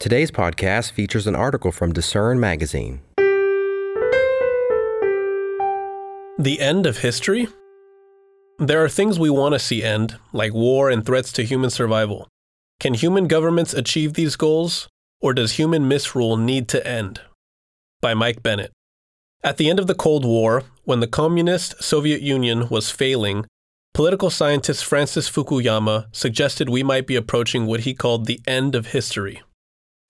Today's podcast features an article from Discern Magazine. The end of history? There are things we want to see end, like war and threats to human survival. Can human governments achieve these goals, or does human misrule need to end? By Mike Bennett. At the end of the Cold War, when the communist Soviet Union was failing, political scientist Francis Fukuyama suggested we might be approaching what he called the end of history.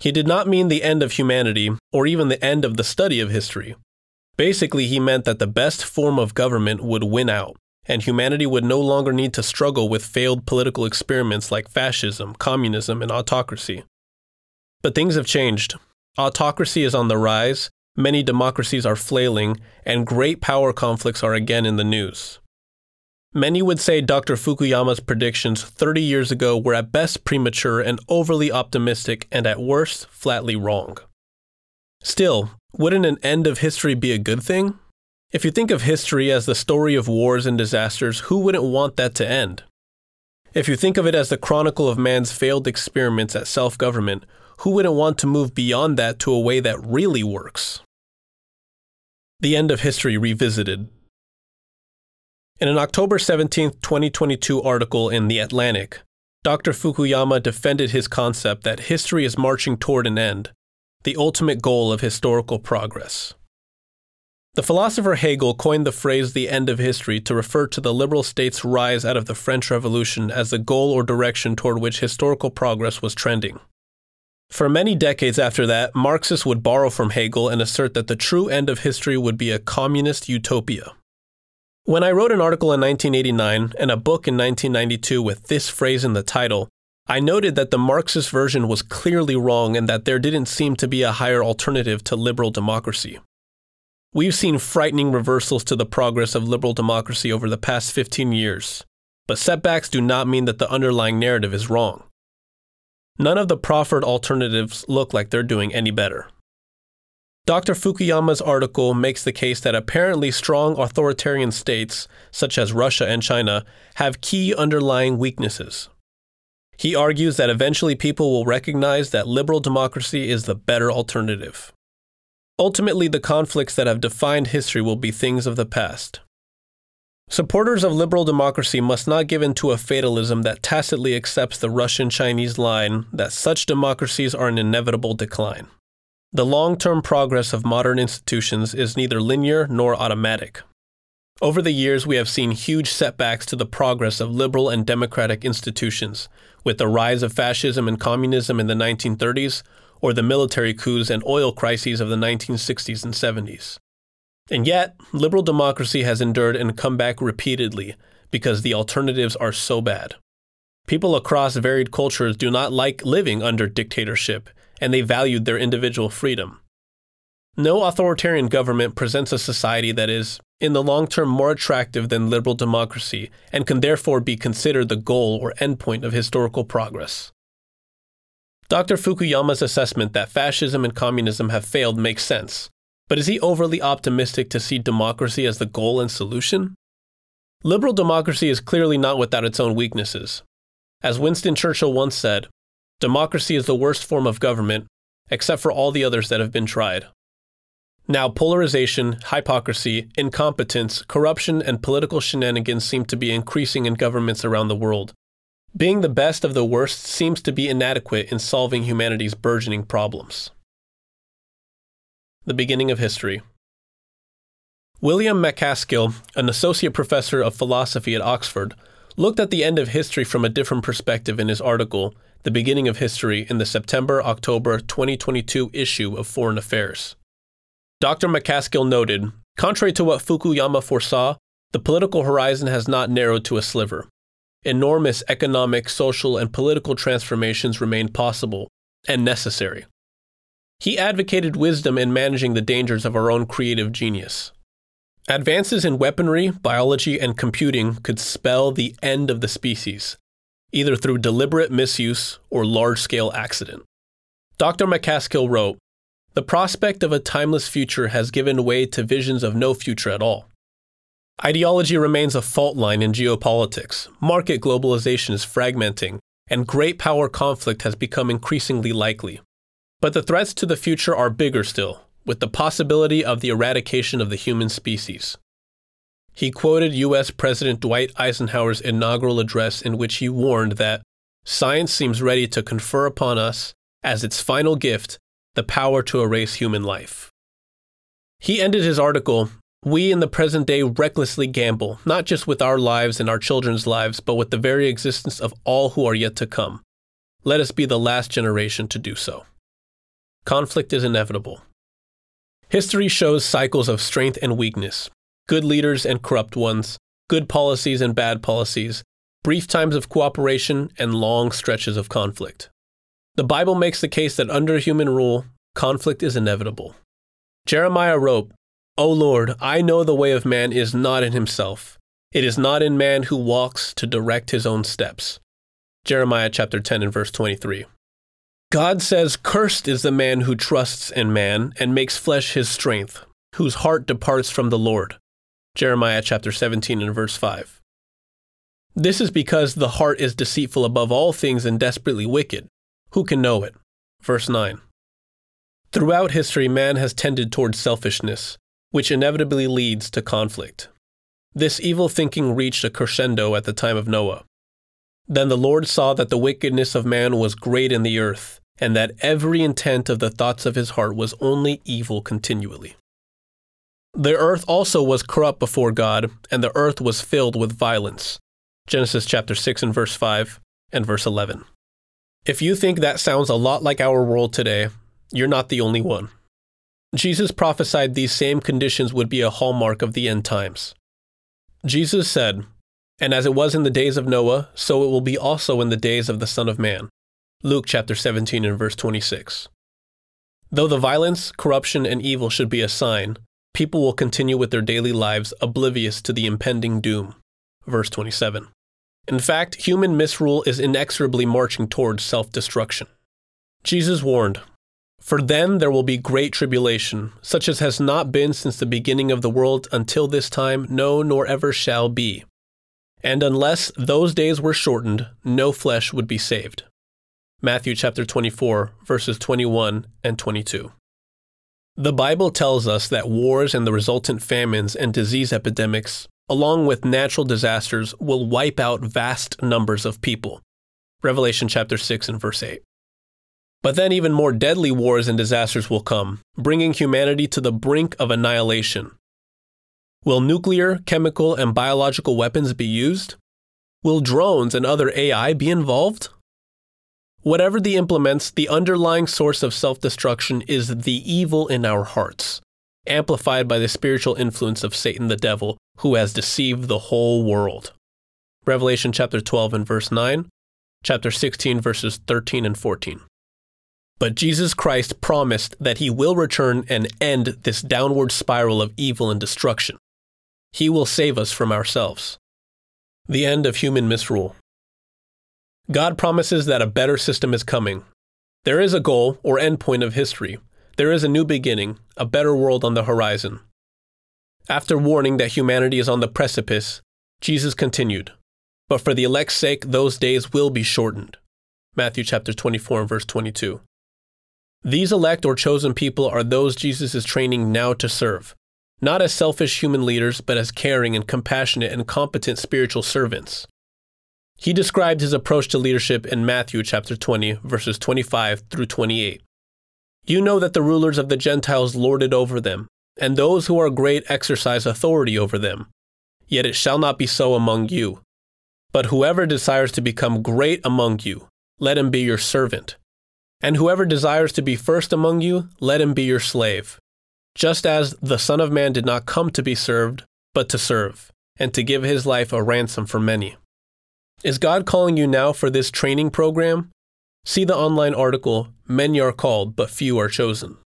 He did not mean the end of humanity, or even the end of the study of history. Basically, he meant that the best form of government would win out, and humanity would no longer need to struggle with failed political experiments like fascism, communism, and autocracy. But things have changed. Autocracy is on the rise, many democracies are flailing, and great power conflicts are again in the news. Many would say Dr. Fukuyama's predictions 30 years ago were at best premature and overly optimistic, and at worst, flatly wrong. Still, wouldn't an end of history be a good thing? If you think of history as the story of wars and disasters, who wouldn't want that to end? If you think of it as the chronicle of man's failed experiments at self government, who wouldn't want to move beyond that to a way that really works? The End of History Revisited in an October 17, 2022 article in The Atlantic, Dr. Fukuyama defended his concept that history is marching toward an end, the ultimate goal of historical progress. The philosopher Hegel coined the phrase the end of history to refer to the liberal state's rise out of the French Revolution as the goal or direction toward which historical progress was trending. For many decades after that, Marxists would borrow from Hegel and assert that the true end of history would be a communist utopia. When I wrote an article in 1989 and a book in 1992 with this phrase in the title, I noted that the Marxist version was clearly wrong and that there didn't seem to be a higher alternative to liberal democracy. We've seen frightening reversals to the progress of liberal democracy over the past 15 years, but setbacks do not mean that the underlying narrative is wrong. None of the proffered alternatives look like they're doing any better. Dr. Fukuyama's article makes the case that apparently strong authoritarian states, such as Russia and China, have key underlying weaknesses. He argues that eventually people will recognize that liberal democracy is the better alternative. Ultimately, the conflicts that have defined history will be things of the past. Supporters of liberal democracy must not give in to a fatalism that tacitly accepts the Russian Chinese line that such democracies are in inevitable decline. The long term progress of modern institutions is neither linear nor automatic. Over the years, we have seen huge setbacks to the progress of liberal and democratic institutions, with the rise of fascism and communism in the 1930s, or the military coups and oil crises of the 1960s and 70s. And yet, liberal democracy has endured and come back repeatedly because the alternatives are so bad. People across varied cultures do not like living under dictatorship and they valued their individual freedom. No authoritarian government presents a society that is, in the long term, more attractive than liberal democracy and can therefore be considered the goal or endpoint of historical progress. Dr. Fukuyama's assessment that fascism and communism have failed makes sense, but is he overly optimistic to see democracy as the goal and solution? Liberal democracy is clearly not without its own weaknesses. As Winston Churchill once said, Democracy is the worst form of government, except for all the others that have been tried. Now, polarization, hypocrisy, incompetence, corruption, and political shenanigans seem to be increasing in governments around the world. Being the best of the worst seems to be inadequate in solving humanity's burgeoning problems. The beginning of history. William MacAskill, an associate professor of philosophy at Oxford, looked at the end of history from a different perspective in his article, The Beginning of History, in the September October 2022 issue of Foreign Affairs. Dr. MacAskill noted Contrary to what Fukuyama foresaw, the political horizon has not narrowed to a sliver. Enormous economic, social, and political transformations remain possible and necessary. He advocated wisdom in managing the dangers of our own creative genius. Advances in weaponry, biology, and computing could spell the end of the species, either through deliberate misuse or large scale accident. Dr. MacAskill wrote The prospect of a timeless future has given way to visions of no future at all. Ideology remains a fault line in geopolitics, market globalization is fragmenting, and great power conflict has become increasingly likely. But the threats to the future are bigger still, with the possibility of the eradication of the human species. He quoted U.S. President Dwight Eisenhower's inaugural address, in which he warned that science seems ready to confer upon us, as its final gift, the power to erase human life. He ended his article We in the present day recklessly gamble, not just with our lives and our children's lives, but with the very existence of all who are yet to come. Let us be the last generation to do so. Conflict is inevitable. History shows cycles of strength and weakness, good leaders and corrupt ones, good policies and bad policies, brief times of cooperation, and long stretches of conflict. The Bible makes the case that under human rule, conflict is inevitable. Jeremiah wrote, O Lord, I know the way of man is not in himself. It is not in man who walks to direct his own steps. Jeremiah chapter 10 and verse 23. God says, Cursed is the man who trusts in man and makes flesh his strength, whose heart departs from the Lord. Jeremiah chapter 17 and verse 5. This is because the heart is deceitful above all things and desperately wicked. Who can know it? Verse 9. Throughout history, man has tended towards selfishness, which inevitably leads to conflict. This evil thinking reached a crescendo at the time of Noah. Then the Lord saw that the wickedness of man was great in the earth, and that every intent of the thoughts of his heart was only evil continually. The earth also was corrupt before God, and the earth was filled with violence. Genesis chapter 6 and verse 5 and verse 11. If you think that sounds a lot like our world today, you're not the only one. Jesus prophesied these same conditions would be a hallmark of the end times. Jesus said, And as it was in the days of Noah, so it will be also in the days of the Son of Man. Luke chapter 17 and verse 26. Though the violence, corruption, and evil should be a sign, people will continue with their daily lives oblivious to the impending doom. Verse 27. In fact, human misrule is inexorably marching towards self destruction. Jesus warned, For then there will be great tribulation, such as has not been since the beginning of the world until this time, no, nor ever shall be. And unless those days were shortened, no flesh would be saved. Matthew chapter 24, verses 21 and 22. The Bible tells us that wars and the resultant famines and disease epidemics, along with natural disasters, will wipe out vast numbers of people. Revelation chapter 6 and verse 8. But then even more deadly wars and disasters will come, bringing humanity to the brink of annihilation. Will nuclear, chemical, and biological weapons be used? Will drones and other AI be involved? Whatever the implements, the underlying source of self destruction is the evil in our hearts, amplified by the spiritual influence of Satan the devil, who has deceived the whole world. Revelation chapter 12 and verse 9, chapter 16 verses 13 and 14. But Jesus Christ promised that he will return and end this downward spiral of evil and destruction. He will save us from ourselves. The end of human misrule. God promises that a better system is coming. There is a goal or endpoint of history. There is a new beginning, a better world on the horizon. After warning that humanity is on the precipice, Jesus continued, But for the elect's sake, those days will be shortened. Matthew chapter 24 and verse 22. These elect or chosen people are those Jesus is training now to serve, not as selfish human leaders, but as caring and compassionate and competent spiritual servants. He described his approach to leadership in Matthew chapter 20, verses 25 through 28. You know that the rulers of the Gentiles lord it over them, and those who are great exercise authority over them. Yet it shall not be so among you. But whoever desires to become great among you, let him be your servant. And whoever desires to be first among you, let him be your slave. Just as the Son of Man did not come to be served, but to serve, and to give his life a ransom for many. Is God calling you now for this training program? See the online article, Many Are Called, but Few Are Chosen.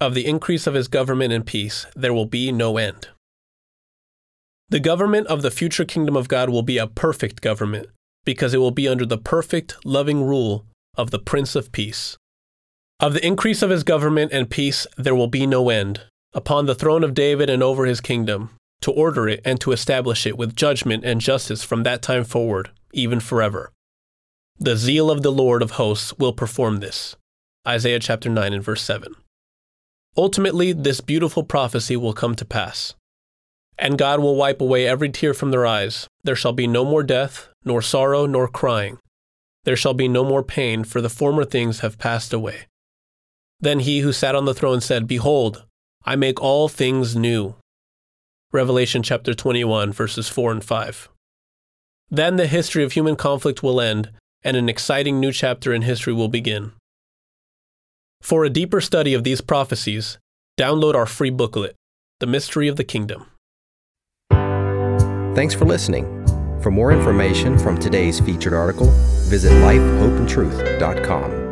Of the increase of his government and peace, there will be no end. The government of the future kingdom of God will be a perfect government, because it will be under the perfect, loving rule of the Prince of Peace. Of the increase of his government and peace, there will be no end, upon the throne of David and over his kingdom, to order it and to establish it with judgment and justice from that time forward, even forever. The zeal of the Lord of hosts will perform this. Isaiah chapter 9 and verse 7. Ultimately, this beautiful prophecy will come to pass. And God will wipe away every tear from their eyes. There shall be no more death, nor sorrow, nor crying. There shall be no more pain, for the former things have passed away. Then he who sat on the throne said, Behold, I make all things new. Revelation chapter 21, verses 4 and 5. Then the history of human conflict will end, and an exciting new chapter in history will begin. For a deeper study of these prophecies, download our free booklet, The Mystery of the Kingdom. Thanks for listening. For more information from today's featured article, visit lifehopeandtruth.com.